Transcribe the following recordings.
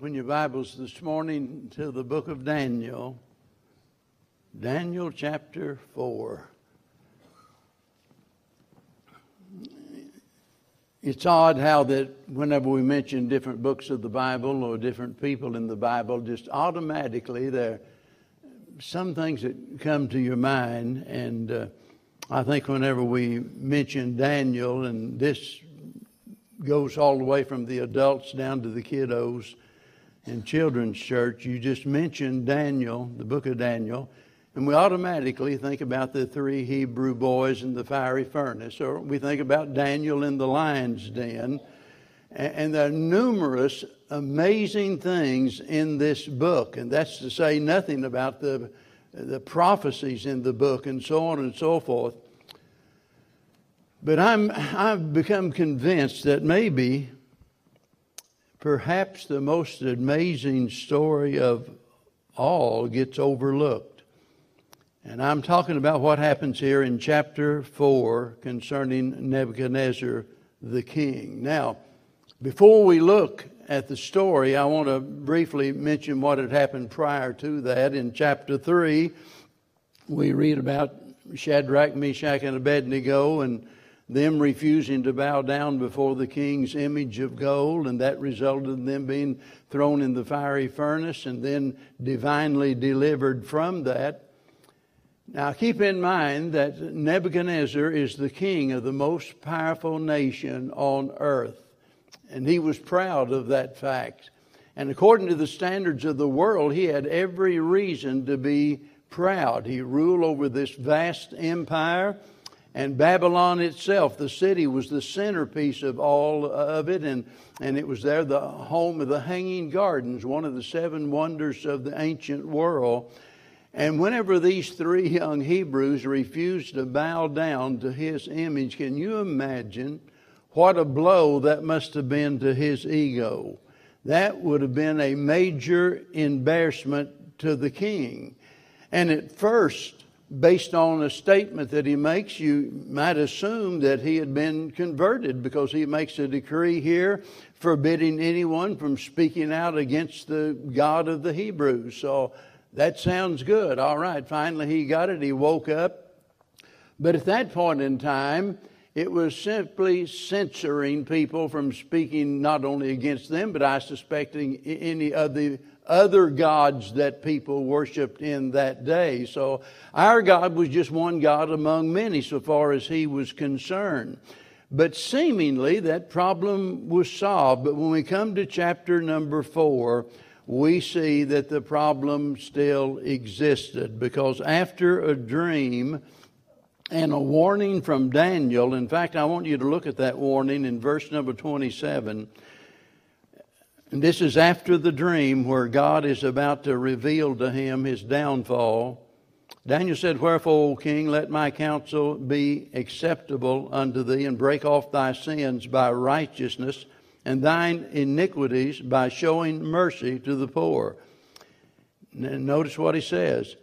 Open your Bibles this morning to the book of Daniel, Daniel chapter 4. It's odd how that whenever we mention different books of the Bible or different people in the Bible, just automatically there are some things that come to your mind. And uh, I think whenever we mention Daniel, and this goes all the way from the adults down to the kiddos, in children's church, you just mentioned Daniel, the book of Daniel, and we automatically think about the three Hebrew boys in the fiery furnace, or we think about Daniel in the lion's den. And there are numerous amazing things in this book, and that's to say nothing about the, the prophecies in the book and so on and so forth. But I'm, I've become convinced that maybe perhaps the most amazing story of all gets overlooked. And I'm talking about what happens here in chapter 4 concerning Nebuchadnezzar the king. Now, before we look at the story, I want to briefly mention what had happened prior to that. In chapter 3, we read about Shadrach, Meshach, and Abednego and them refusing to bow down before the king's image of gold, and that resulted in them being thrown in the fiery furnace and then divinely delivered from that. Now, keep in mind that Nebuchadnezzar is the king of the most powerful nation on earth, and he was proud of that fact. And according to the standards of the world, he had every reason to be proud. He ruled over this vast empire and Babylon itself, the city, was the centerpiece of all of it, and, and it was there the home of the Hanging Gardens, one of the seven wonders of the ancient world. And whenever these three young Hebrews refused to bow down to his image, can you imagine what a blow that must have been to his ego? That would have been a major embarrassment to the king. And at first, based on a statement that he makes, you might assume that he had been converted because he makes a decree here forbidding anyone from speaking out against the God of the Hebrews. So that sounds good. All right, finally he got it. He woke up. But at that point in time, it was simply censoring people from speaking not only against them, but I suspect any of the other gods that people worshiped in that day. So our God was just one God among many so far as he was concerned. But seemingly that problem was solved. But when we come to chapter number four, we see that the problem still existed because after a dream and a warning from Daniel, in fact, I want you to look at that warning in verse number 27. And this is after the dream where God is about to reveal to him his downfall. Daniel said, Wherefore, O king, let my counsel be acceptable unto thee, and break off thy sins by righteousness, and thine iniquities by showing mercy to the poor. Notice what he says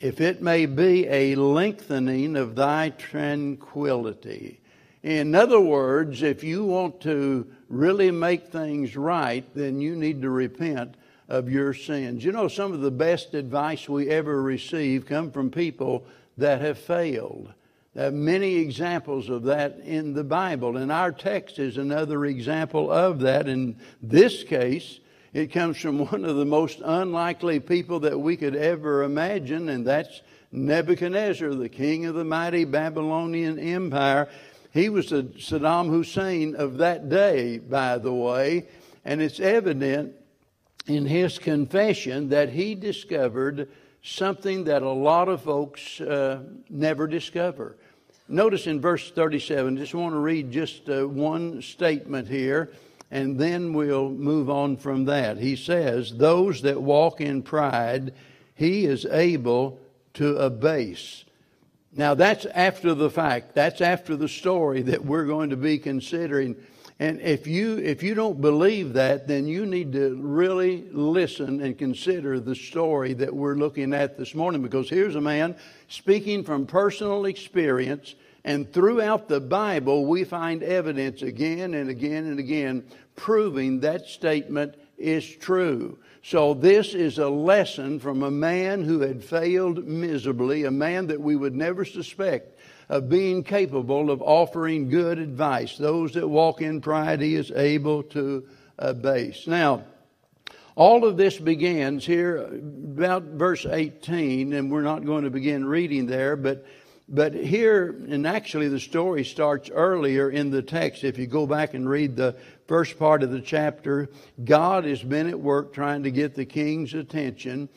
if it may be a lengthening of thy tranquility. In other words, if you want to really make things right, then you need to repent of your sins. You know, some of the best advice we ever receive come from people that have failed. There are many examples of that in the Bible, and our text is another example of that. In this case, it comes from one of the most unlikely people that we could ever imagine, and that's Nebuchadnezzar, the king of the mighty Babylonian Empire. He was the Saddam Hussein of that day, by the way, and it's evident in his confession that he discovered something that a lot of folks uh, never discover. Notice in verse 37, just want to read just uh, one statement here, and then we'll move on from that. He says, Those that walk in pride, he is able to abase. Now, that's after the fact. That's after the story that we're going to be considering. And if you, if you don't believe that, then you need to really listen and consider the story that we're looking at this morning because here's a man speaking from personal experience. And throughout the Bible, we find evidence again and again and again proving that statement is true. So, this is a lesson from a man who had failed miserably, a man that we would never suspect of being capable of offering good advice. Those that walk in pride, he is able to abase. Now, all of this begins here about verse 18, and we're not going to begin reading there, but but here, and actually the story starts earlier in the text. If you go back and read the first part of the chapter, God has been at work trying to get the king's attention,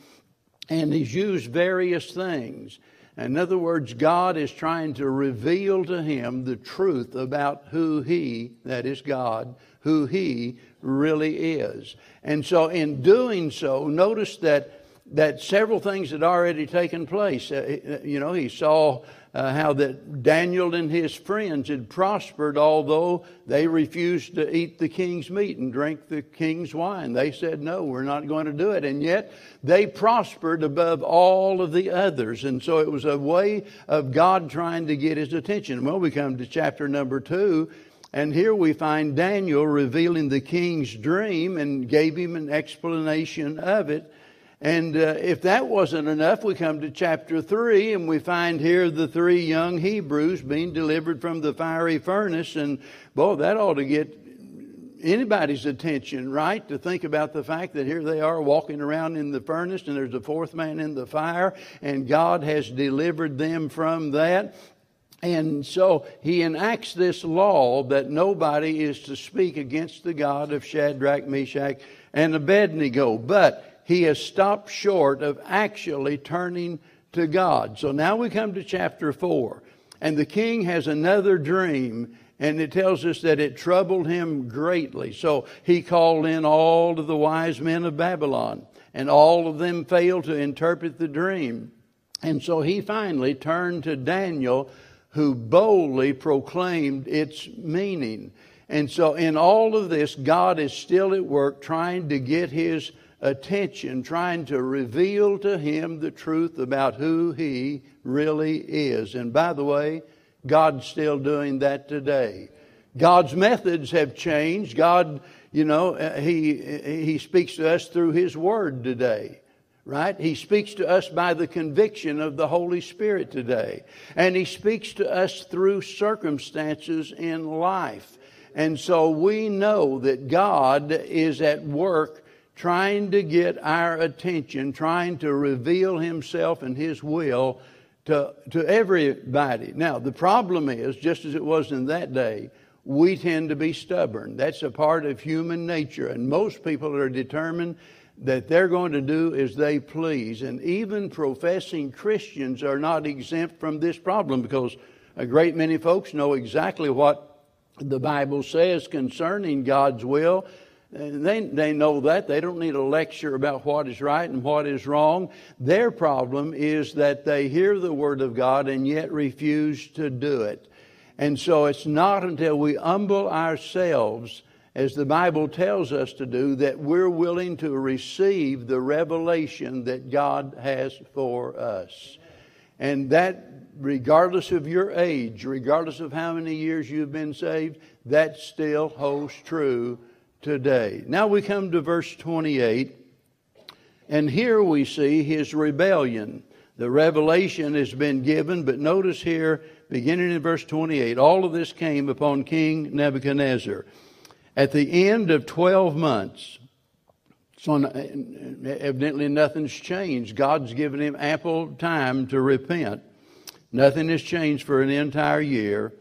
and he's used various things. In other words, God is trying to reveal to him the truth about who he, that is God, who he really is. And so, in doing so, notice that that several things had already taken place. Uh, you know, he saw uh, how that Daniel and his friends had prospered, although they refused to eat the king's meat and drink the king's wine. They said, No, we're not going to do it. And yet they prospered above all of the others. And so it was a way of God trying to get his attention. Well, we come to chapter number two. And here we find Daniel revealing the king's dream and gave him an explanation of it. And uh, if that wasn't enough, we come to chapter 3 and we find here the three young Hebrews being delivered from the fiery furnace. And boy, that ought to get anybody's attention, right? To think about the fact that here they are walking around in the furnace and there's a fourth man in the fire and God has delivered them from that. And so he enacts this law that nobody is to speak against the God of Shadrach, Meshach, and Abednego. But he has stopped short of actually turning to God. So now we come to chapter 4. And the king has another dream, and it tells us that it troubled him greatly. So he called in all of the wise men of Babylon, and all of them failed to interpret the dream. And so he finally turned to Daniel, who boldly proclaimed its meaning. And so, in all of this, God is still at work trying to get his attention trying to reveal to him the truth about who he really is. And by the way, God's still doing that today. God's methods have changed. God, you know, uh, he, he speaks to us through his word today right? He speaks to us by the conviction of the Holy Spirit today. And He speaks to us through circumstances in life. And so we know that God is at work trying to get our attention, trying to reveal himself and his will to, to everybody. Now, the problem is, just as it was in that day, we tend to be stubborn. That's a part of human nature, and most people are determined that they're going to do as they please. And even professing Christians are not exempt from this problem because a great many folks know exactly what the Bible says concerning God's will they, they know that. They don't need a lecture about what is right and what is wrong. Their problem is that they hear the Word of God and yet refuse to do it. And so it's not until we humble ourselves, as the Bible tells us to do, that we're willing to receive the revelation that God has for us. And that, regardless of your age, regardless of how many years you've been saved, that still holds true today. Now we come to verse 28, and here we see his rebellion. The revelation has been given, but notice here, beginning in verse 28, all of this came upon King Nebuchadnezzar. At the end of 12 months, so evidently nothing's changed. God's given him ample time to repent. Nothing has changed for an entire year.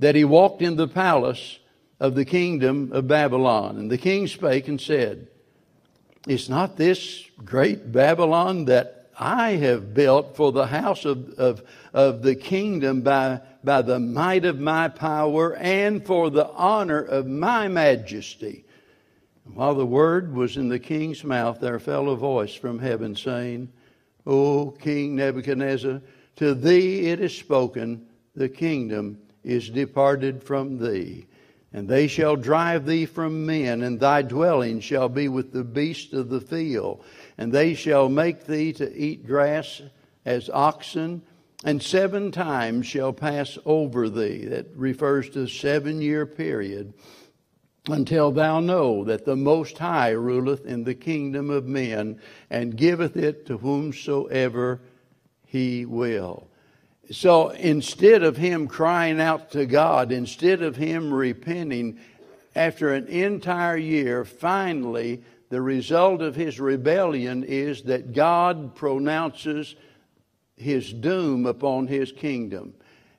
That he walked in the palace of the kingdom of Babylon. And the king spake and said, Is not this great Babylon that I have built for the house of, of, of the kingdom by, by the might of my power and for the honor of my majesty? while the word was in the king's mouth, there fell a voice from heaven saying, O King Nebuchadnezzar, to thee it is spoken, the kingdom is departed from thee and they shall drive thee from men, and thy dwelling shall be with the beasts of the field. And they shall make thee to eat grass as oxen, and seven times shall pass over thee. That refers to a seven year period. until thou know that the Most High ruleth in the kingdom of men and giveth it to whomsoever he will. So instead of him crying out to God, instead of him repenting, after an entire year, finally, the result of his rebellion is that God pronounces his doom upon his kingdom.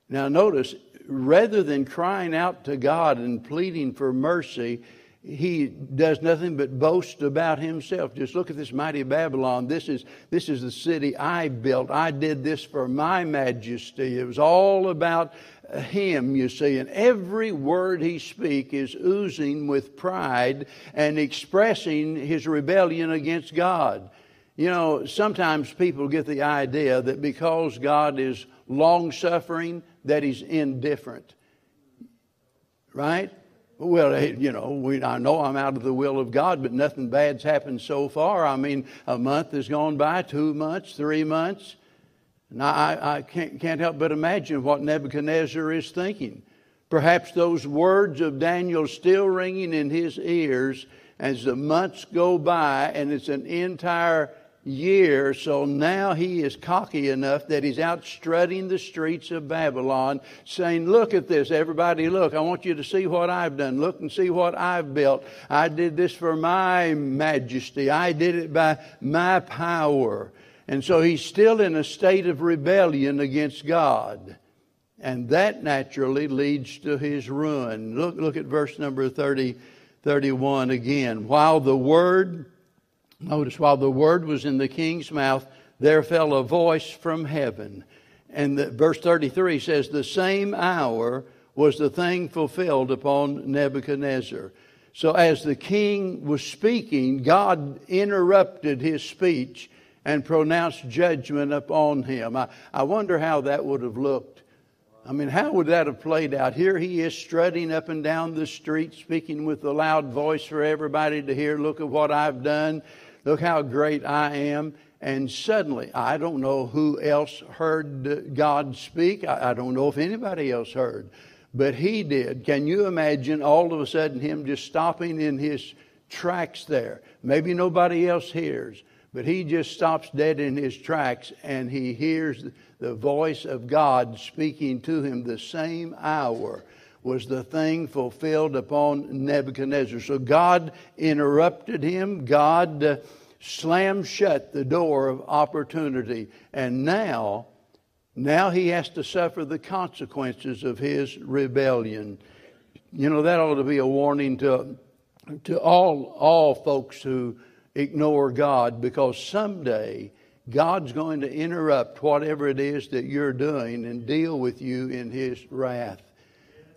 Now, notice, rather than crying out to God and pleading for mercy, he does nothing but boast about himself. Just look at this mighty Babylon. This is, this is the city I built. I did this for my majesty. It was all about him, you see. And every word he speaks is oozing with pride and expressing his rebellion against God. You know, sometimes people get the idea that because God is long suffering, that he's indifferent. Right? Well, eh, you know, we, I know I'm out of the will of God, but nothing bad's happened so far. I mean, a month has gone by, two months, three months. And I, I can't, can't help but imagine what Nebuchadnezzar is thinking. Perhaps those words of Daniel still ringing in his ears as the months go by, and it's an entire year. So now he is cocky enough that he's out strutting the streets of Babylon, saying, Look at this, everybody, look. I want you to see what I've done. Look and see what I've built. I did this for my majesty, I did it by my power. And so he's still in a state of rebellion against God. And that naturally leads to his ruin. Look, look at verse number 30, 31 again. While the word Notice, while the word was in the king's mouth, there fell a voice from heaven. And the, verse 33 says, The same hour was the thing fulfilled upon Nebuchadnezzar. So, as the king was speaking, God interrupted his speech and pronounced judgment upon him. I, I wonder how that would have looked. I mean, how would that have played out? Here he is strutting up and down the street, speaking with a loud voice for everybody to hear. Look at what I've done. Look how great I am. And suddenly, I don't know who else heard God speak. I, I don't know if anybody else heard, but he did. Can you imagine all of a sudden him just stopping in his tracks there? Maybe nobody else hears, but he just stops dead in his tracks and he hears the voice of God speaking to him the same hour was the thing fulfilled upon Nebuchadnezzar. So God interrupted him. God uh, slammed shut the door of opportunity. And now, now he has to suffer the consequences of his rebellion. You know, that ought to be a warning to, to all, all folks who ignore God because someday God's going to interrupt whatever it is that you're doing and deal with you in his wrath.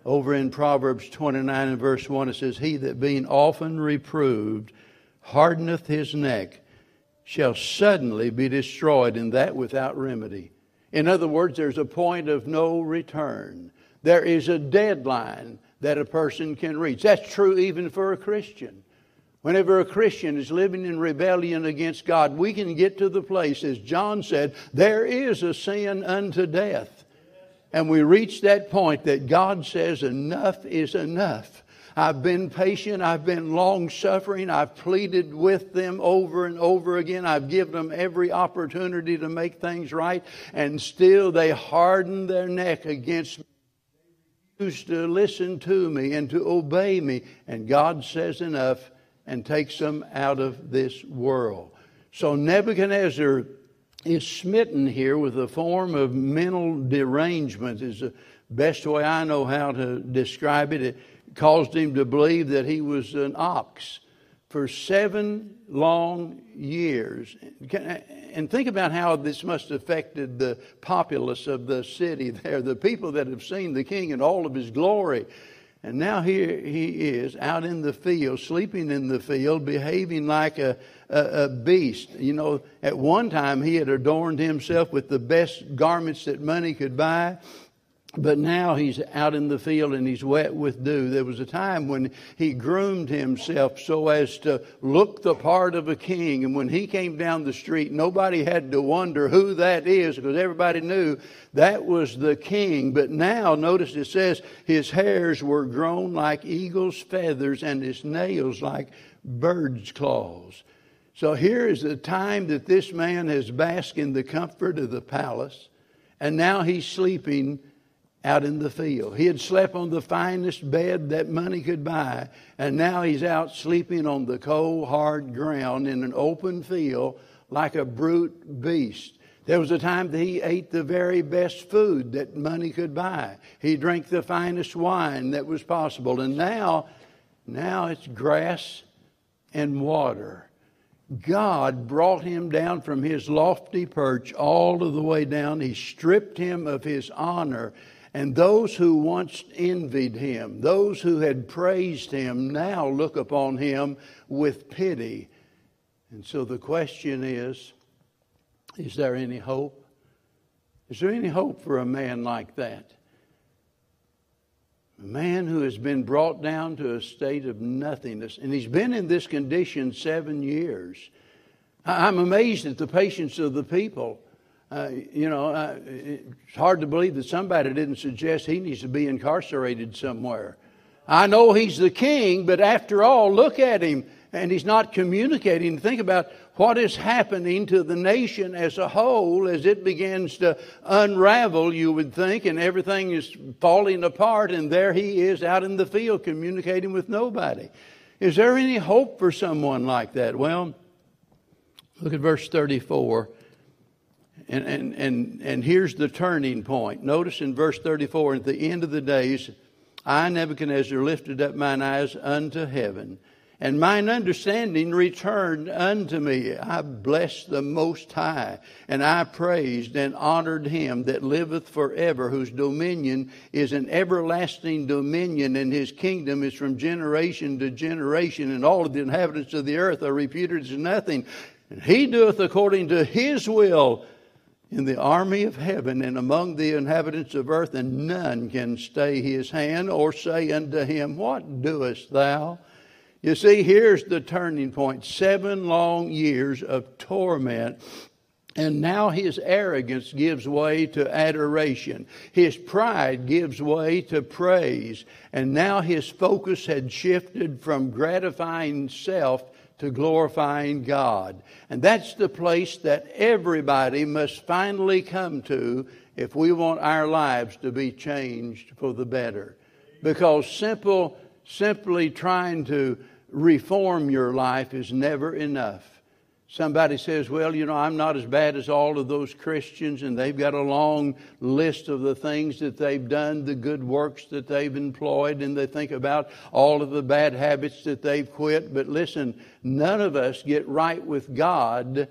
Over in Proverbs 29 and verse 1, it says, He that being often reproved hardeneth his neck shall suddenly be destroyed, and that without remedy. In other words, there's a point of no return. There is a deadline that a person can reach. That's true even for a Christian. Whenever a Christian is living in rebellion against God, we can get to the place, as John said, there is a sin unto death. And we reach that point that God says enough is enough. I've been patient. I've been long suffering. I've pleaded with them over and over again. I've given them every opportunity to make things right, and still they harden their neck against me. They refuse to listen to me and to obey me. And God says enough and takes them out of this world. So Nebuchadnezzar is smitten here with a form of mental derangement, is the best way I know how to describe it. It caused him to believe that he was an ox for seven long years. And think about how this must have affected the populace of the city there, the people that have seen the king in all of his glory. And now here he is out in the field, sleeping in the field, behaving like a, a, beast. You know, at one time he had adorned himself with the best garments that money could buy. but now he's out in the field and he's wet with dew. There was a time when he groomed himself so as to look the part of a king. And when he came down the street, nobody had to wonder who that is because everybody knew that was the king. But now, notice it says his hairs were grown like eagle's feathers and his nails like bird's claws. So here is the time that this man has basked in the comfort of the palace, and now he's sleeping out in the field. He had slept on the finest bed that money could buy, and now he's out sleeping on the cold, hard ground in an open field like a brute beast. There was a time that he ate the very best food that money could buy. He drank the finest wine that was possible. And now, now it's grass and water. God brought him down from his lofty perch all of the way down. He stripped him of his honor and those who once envied him, those who had praised him, now look upon him with pity. And so the question is is there any hope? Is there any hope for a man like that? A man who has been brought down to a state of nothingness, and he's been in this condition seven years. I'm amazed at the patience of the people. Uh, you know, uh, it's hard to believe that somebody didn't suggest he needs to be incarcerated somewhere. I know he's the king, but after all, look at him. And he's not communicating. Think about what is happening to the nation as a whole as it begins to unravel, you would think, and everything is falling apart. And there he is out in the field communicating with nobody. Is there any hope for someone like that? Well, look at verse 34. And, and, and, and here's the turning point. Notice in verse 34 at the end of the days, I, Nebuchadnezzar, lifted up mine eyes unto heaven, and mine understanding returned unto me. I blessed the Most High, and I praised and honored him that liveth forever, whose dominion is an everlasting dominion, and his kingdom is from generation to generation, and all of the inhabitants of the earth are reputed as nothing. And he doeth according to his will in the army of heaven and among the inhabitants of earth, and none can stay his hand or say unto him, What doest thou? You see, here's the turning point seven long years of torment. And now his arrogance gives way to adoration. His pride gives way to praise. And now his focus had shifted from gratifying self to glorifying God. And that's the place that everybody must finally come to if we want our lives to be changed for the better. Because simple, simply trying to reform your life is never enough. Somebody says, Well, you know, I'm not as bad as all of those Christians, and they've got a long list of the things that they've done, the good works that they've employed, and they think about all of the bad habits that they've quit. But listen, none of us get right with God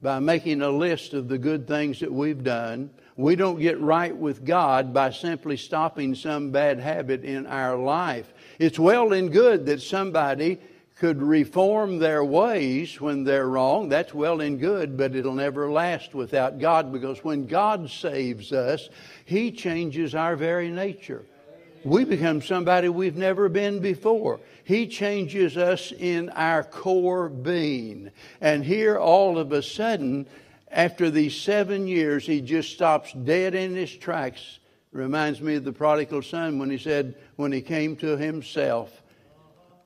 by making a list of the good things that we've done. We don't get right with God by simply stopping some bad habit in our life. It's well and good that somebody could reform their ways when they're wrong, that's well and good, but it'll never last without God because when God saves us, He changes our very nature. We become somebody we've never been before. He changes us in our core being. And here, all of a sudden, after these seven years, he just stops dead in his tracks. Reminds me of the prodigal son when he said, when he came to himself,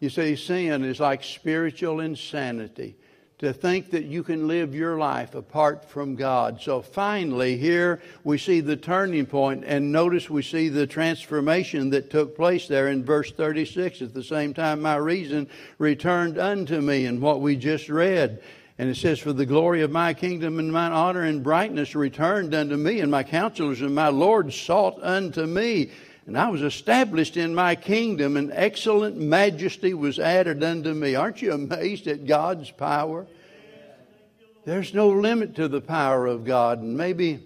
you see, sin is like spiritual insanity. To think that you can live your life apart from God. So finally, here we see the turning point, and notice we see the transformation that took place there in verse 36. At the same time, my reason returned unto me, and what we just read. And it says, For the glory of my kingdom and mine honor and brightness returned unto me, and my counselors and my Lord sought unto me. And I was established in my kingdom, and excellent majesty was added unto me. Aren't you amazed at God's power? There's no limit to the power of God. And maybe,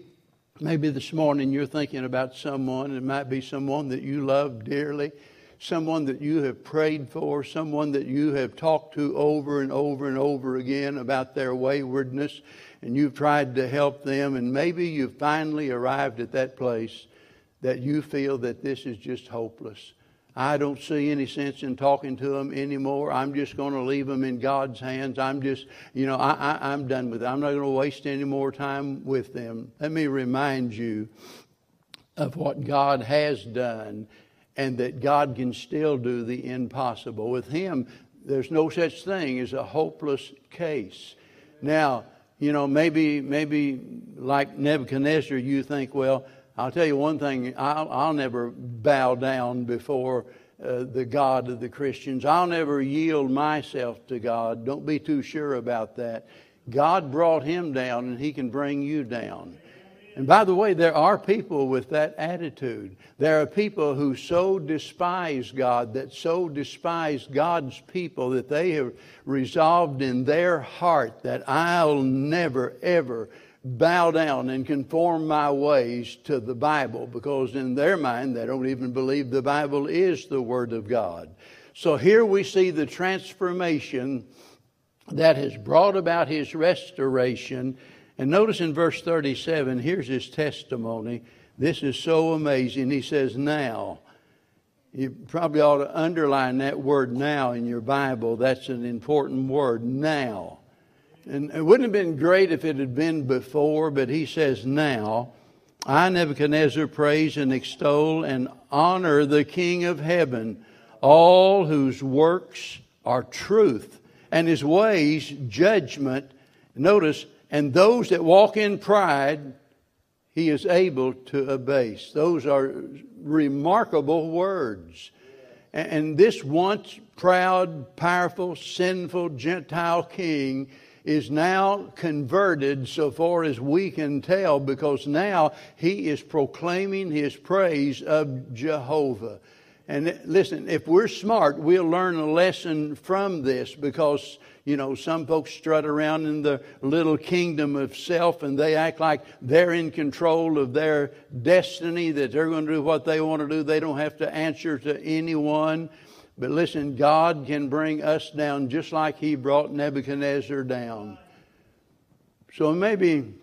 maybe this morning you're thinking about someone. It might be someone that you love dearly, someone that you have prayed for, someone that you have talked to over and over and over again about their waywardness, and you've tried to help them. And maybe you've finally arrived at that place that you feel that this is just hopeless. I don't see any sense in talking to them anymore. I'm just going to leave them in God's hands. I'm just, you know, I, I'm done with it. I'm not going to waste any more time with them. Let me remind you of what God has done and that God can still do the impossible. With Him, there's no such thing as a hopeless case. Now, you know, maybe, maybe like Nebuchadnezzar, you think, well, I'll tell you one thing I'll, I'll never bow down before uh, the God of the Christians. I'll never yield myself to God. Don't be too sure about that. God brought him down, and he can bring you down. And by the way, there are people with that attitude. There are people who so despise God, that so despise God's people, that they have resolved in their heart that I'll never, ever bow down and conform my ways to the Bible, because in their mind, they don't even believe the Bible is the Word of God. So here we see the transformation that has brought about his restoration and notice in verse 37, here's his testimony. This is so amazing. He says, Now. You probably ought to underline that word now in your Bible. That's an important word, now. And it wouldn't have been great if it had been before, but he says, Now. I, Nebuchadnezzar, praise and extol and honor the King of heaven, all whose works are truth, and his ways judgment. Notice, and those that walk in pride, he is able to abase. Those are remarkable words. And this once proud, powerful, sinful Gentile king is now converted so far as we can tell because now he is proclaiming his praise of Jehovah. And listen, if we're smart, we'll learn a lesson from this because you know, some folks strut around in the little kingdom of self and they act like they're in control of their destiny, that they're going to do what they want to do. They don't have to answer to anyone. But listen, God can bring us down just like He brought Nebuchadnezzar down. So maybe,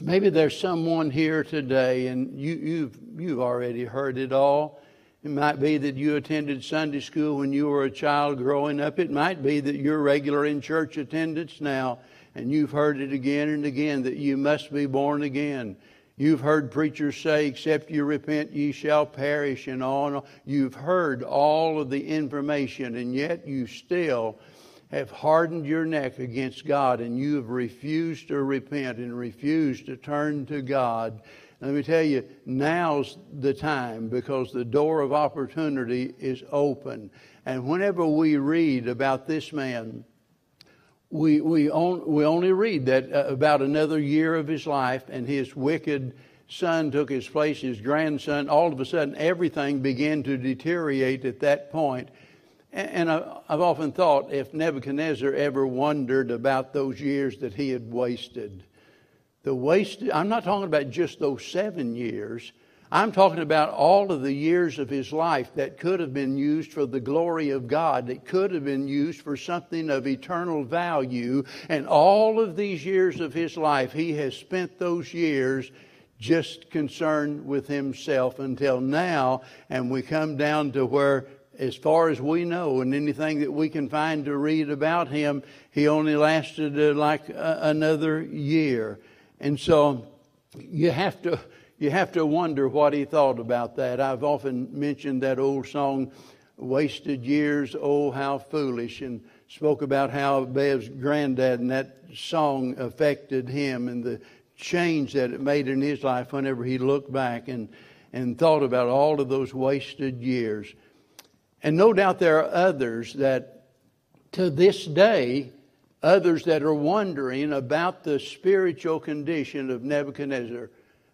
maybe there's someone here today, and you, you've, you've already heard it all it might be that you attended Sunday school when you were a child growing up. It might be that you're regular in church attendance now and you've heard it again and again that you must be born again. You've heard preachers say, except you repent, ye shall perish, and all. And. You've heard all of the information, and yet you still have hardened your neck against God, and you have refused to repent and refused to turn to God let me tell you, now's the time because the door of opportunity is open. And whenever we read about this man, we, we, on, we only read that uh, about another year of his life and his wicked son took his place, his grandson. All of a sudden, everything began to deteriorate at that point. And, I've often thought if Nebuchadnezzar ever wondered about those years that he had wasted the wasted, I'm not talking about just those seven years. I'm talking about all of the years of his life that could have been used for the glory of God, that could have been used for something of eternal value. And all of these years of his life, he has spent those years just concerned with himself until now. And we come down to where, as far as we know, and anything that we can find to read about him, he only lasted uh, like uh, another year. And so you have to you have to wonder what he thought about that. I've often mentioned that old song, Wasted Years, Oh How Foolish, and spoke about how Bev's granddad and that song affected him and the change that it made in his life whenever he looked back and, and thought about all of those wasted years. And no doubt there are others that to this day others that are wondering about the spiritual condition of Nebuchadnezzar.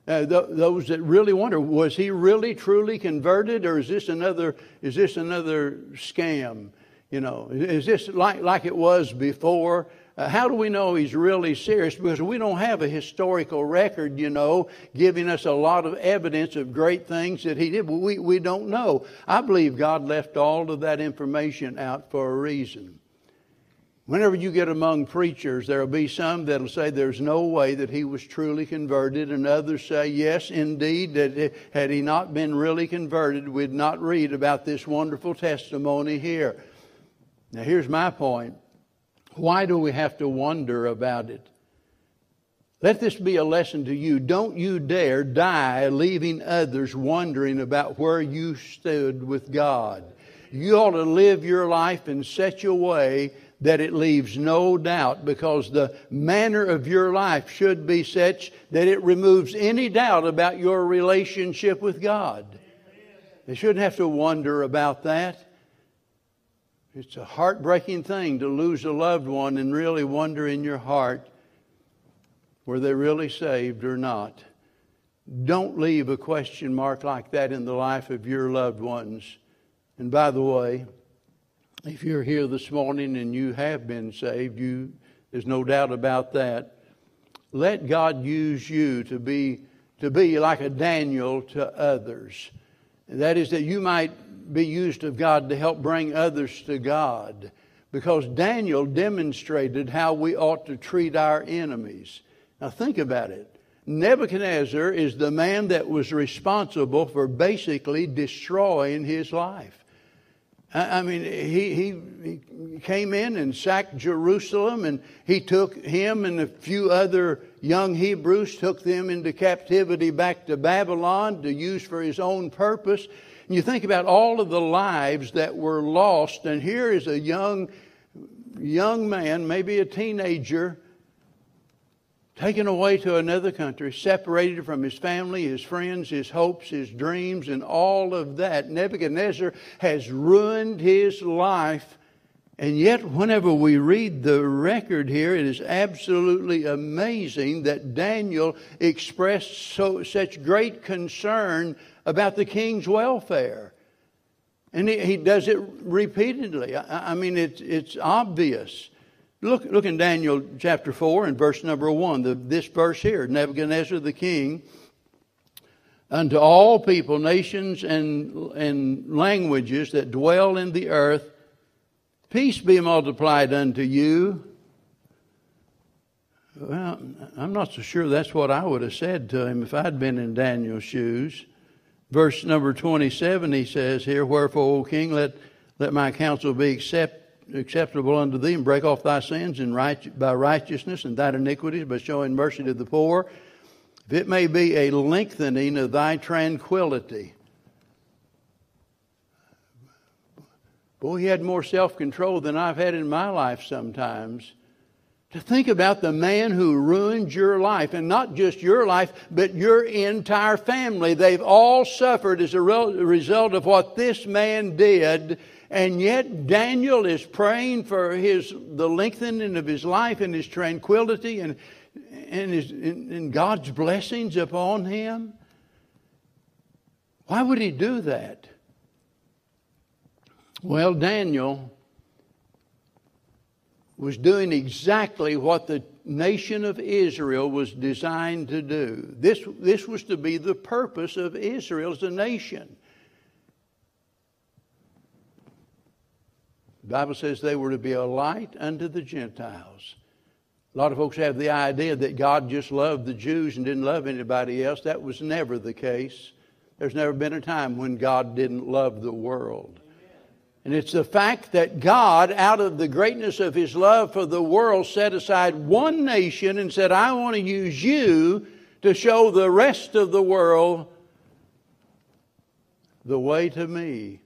Uh, th- those that really wonder, was he really truly converted, or is this another is this another scam? You know, is this like like it was before? Uh, how do we know he's really serious? Because we don't have a historical record, you know, giving us a lot of evidence of great things that he did. We, we don't know. I believe God left all of that information out for a reason. Whenever you get among preachers, there will be some that'll say there's no way that he was truly converted, and others say, yes, indeed, that had he not been really converted, we'd not read about this wonderful testimony here. Now, here's my point. Why do we have to wonder about it? Let this be a lesson to you. Don't you dare die leaving others wondering about where you stood with God. You ought to live your life in such a way that it leaves no doubt because the manner of your life should be such that it removes any doubt about your relationship with God. They shouldn't have to wonder about that. It's a heartbreaking thing to lose a loved one and really wonder in your heart were they really saved or not. Don't leave a question mark like that in the life of your loved ones. And by the way, if you're here this morning and you have been saved, you, there's no doubt about that. Let God use you to be, to be like a Daniel to others. That is, that you might be used of God to help bring others to God. Because Daniel demonstrated how we ought to treat our enemies. Now, think about it. Nebuchadnezzar is the man that was responsible for basically destroying his life. I mean, he, he, he, came in and sacked Jerusalem, and he took him and a few other young Hebrews, took them into captivity back to Babylon to use for his own purpose. And you think about all of the lives that were lost, and here is a young, young man, maybe a teenager, taken away to another country, separated from his family, his friends, his hopes, his dreams, and all of that. Nebuchadnezzar has ruined his life. And yet, whenever we read the record here, it is absolutely amazing that Daniel expressed so, such great concern about the king's welfare. And he, he does it repeatedly. I, I mean, it's, it's obvious. Look, look in Daniel chapter 4 and verse number 1, the, this verse here Nebuchadnezzar the king, unto all people, nations, and, and languages that dwell in the earth, peace be multiplied unto you. Well, I'm not so sure that's what I would have said to him if I'd been in Daniel's shoes. Verse number 27, he says here, Wherefore, O king, let, let my counsel be accepted acceptable unto thee, and break off thy sins in right, by righteousness and thine iniquities by showing mercy to the poor, if it may be a lengthening of thy tranquility. Boy, he had more self control than I've had in my life sometimes. To think about the man who ruined your life, and not just your life, but your entire family. They've all suffered as a result of what this man did and yet Daniel is praying for his the lengthening of his life and his tranquility and and, his, and God's blessings upon him. Why would he do that? Well, Daniel was doing exactly what the nation of Israel was designed to do. This, this was to be the purpose of Israel as a nation. The Bible says they were to be a light unto the Gentiles. A lot of folks have the idea that God just loved the Jews and didn't love anybody else. That was never the case. There's never been a time when God didn't love the world. And it's the fact that God, out of the greatness of His love for the world, set aside one nation and said, I want to use you to show the rest of the world the way to me.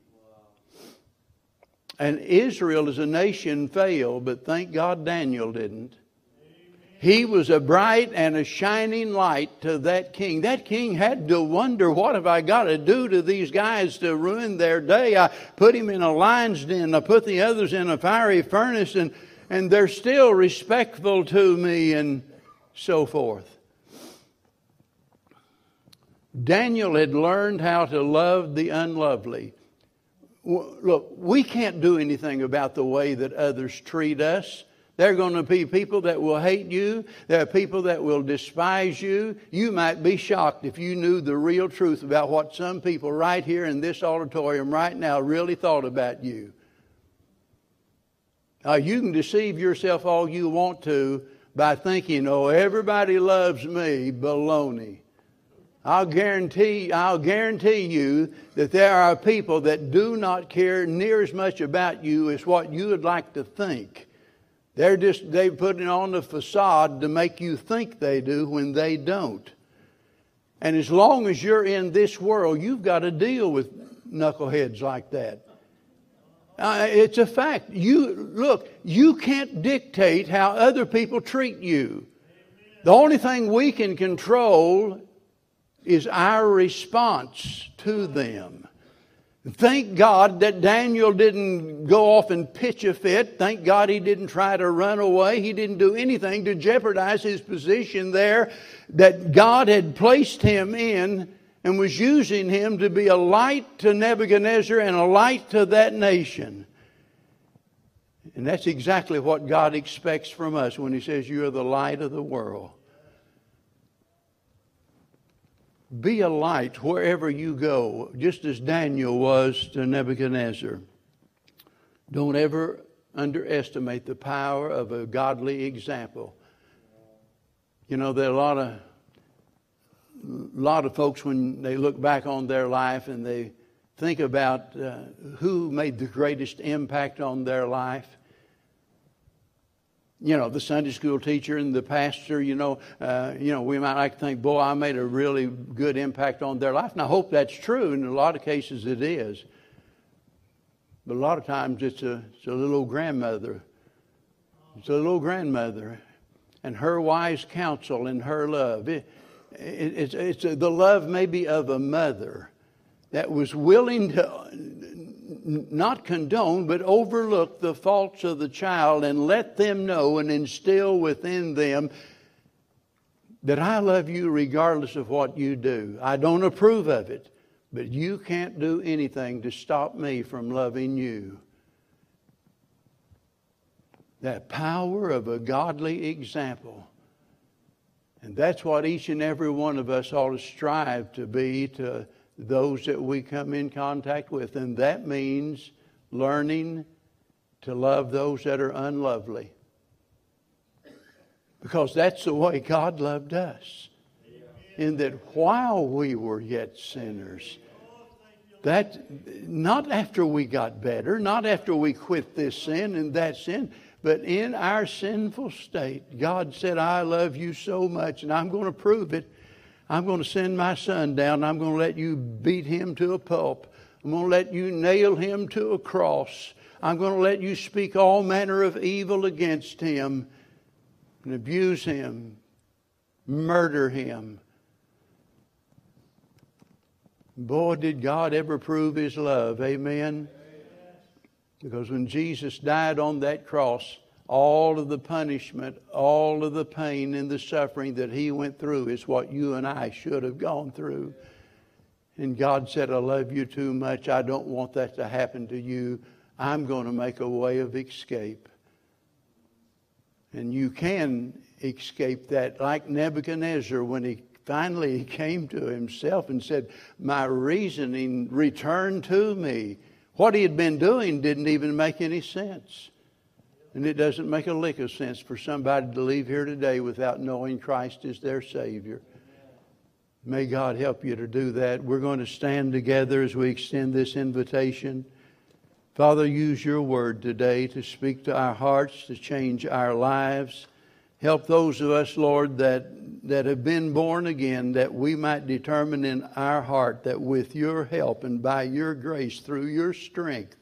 And Israel as a nation failed, but thank God Daniel didn't. He was a bright and a shining light to that king. That king had to wonder, what have I got to do to these guys to ruin their day? I put him in a lion's den, I put the others in a fiery furnace, and, and they're still respectful to me, and so forth. Daniel had learned how to love the unlovely look, we can't do anything about the way that others treat us. There are going to be people that will hate you. There are people that will despise you. You might be shocked if you knew the real truth about what some people right here in this auditorium right now really thought about you. Uh, you can deceive yourself all you want to by thinking, oh, everybody loves me. Baloney. I'll guarantee, I'll guarantee you that there are people that do not care near as much about you as what you would like to think. They're just, they put it on the facade to make you think they do when they don't. And as long as you're in this world, you've got to deal with knuckleheads like that. Uh, it's a fact. You look, you can't dictate how other people treat you. The only thing we can control is our response to them. Thank God that Daniel didn't go off and pitch a fit. Thank God he didn't try to run away. He didn't do anything to jeopardize his position there that God had placed him in and was using him to be a light to Nebuchadnezzar and a light to that nation. And that's exactly what God expects from us when he says, You are the light of the world. Be a light wherever you go, just as Daniel was to Nebuchadnezzar. Don't ever underestimate the power of a godly example. You know, there are a lot of lot of folks when they look back on their life and they think about uh, who made the greatest impact on their life you know, the Sunday school teacher and the pastor, you know, uh, you know, we might like to think, boy, I made a really good impact on their life. And I hope that's true. In a lot of cases, it is. But a lot of times, it's a, it's a little grandmother. It's a little grandmother and her wise counsel and her love. It, it, it's, it's a, the love maybe of a mother that was willing to not condone, but overlook the faults of the child and let them know and instill within them that I love you regardless of what you do. I don't approve of it, but you can't do anything to stop me from loving you. That power of a godly example. And that's what each and every one of us ought to strive to be to those that we come in contact with. And that means learning to love those that are unlovely. Because that's the way God loved us. In that while we were yet sinners, that not after we got better, not after we quit this sin and that sin, but in our sinful state, God said, I love you so much, and I'm going to prove it I'm going to send my son down. I'm going to let you beat him to a pulp. I'm going to let you nail him to a cross. I'm going to let you speak all manner of evil against him and abuse him, murder him. Boy, did God ever prove his love. Amen. Because when Jesus died on that cross, all of the punishment, all of the pain and the suffering that he went through is what you and I should have gone through. And God said, I love you too much. I don't want that to happen to you. I'm going to make a way of escape. And you can escape that, like Nebuchadnezzar when he finally came to himself and said, My reasoning returned to me. What he had been doing didn't even make any sense. And it doesn't make a lick of sense for somebody to leave here today without knowing Christ is their Savior. May God help you to do that. We're going to stand together as we extend this invitation. Father, use your word today to speak to our hearts, to change our lives. Help those of us, Lord, that, that have been born again, that we might determine in our heart that with your help and by your grace, through your strength,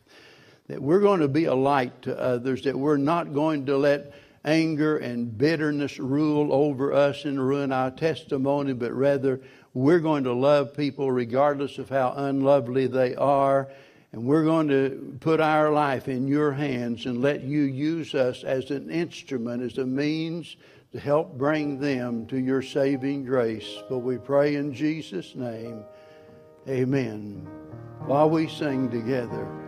that we're going to be a light to others, that we're not going to let anger and bitterness rule over us and ruin our testimony, but rather we're going to love people regardless of how unlovely they are. And we're going to put our life in your hands and let you use us as an instrument, as a means to help bring them to your saving grace. But we pray in Jesus' name, amen. While we sing together.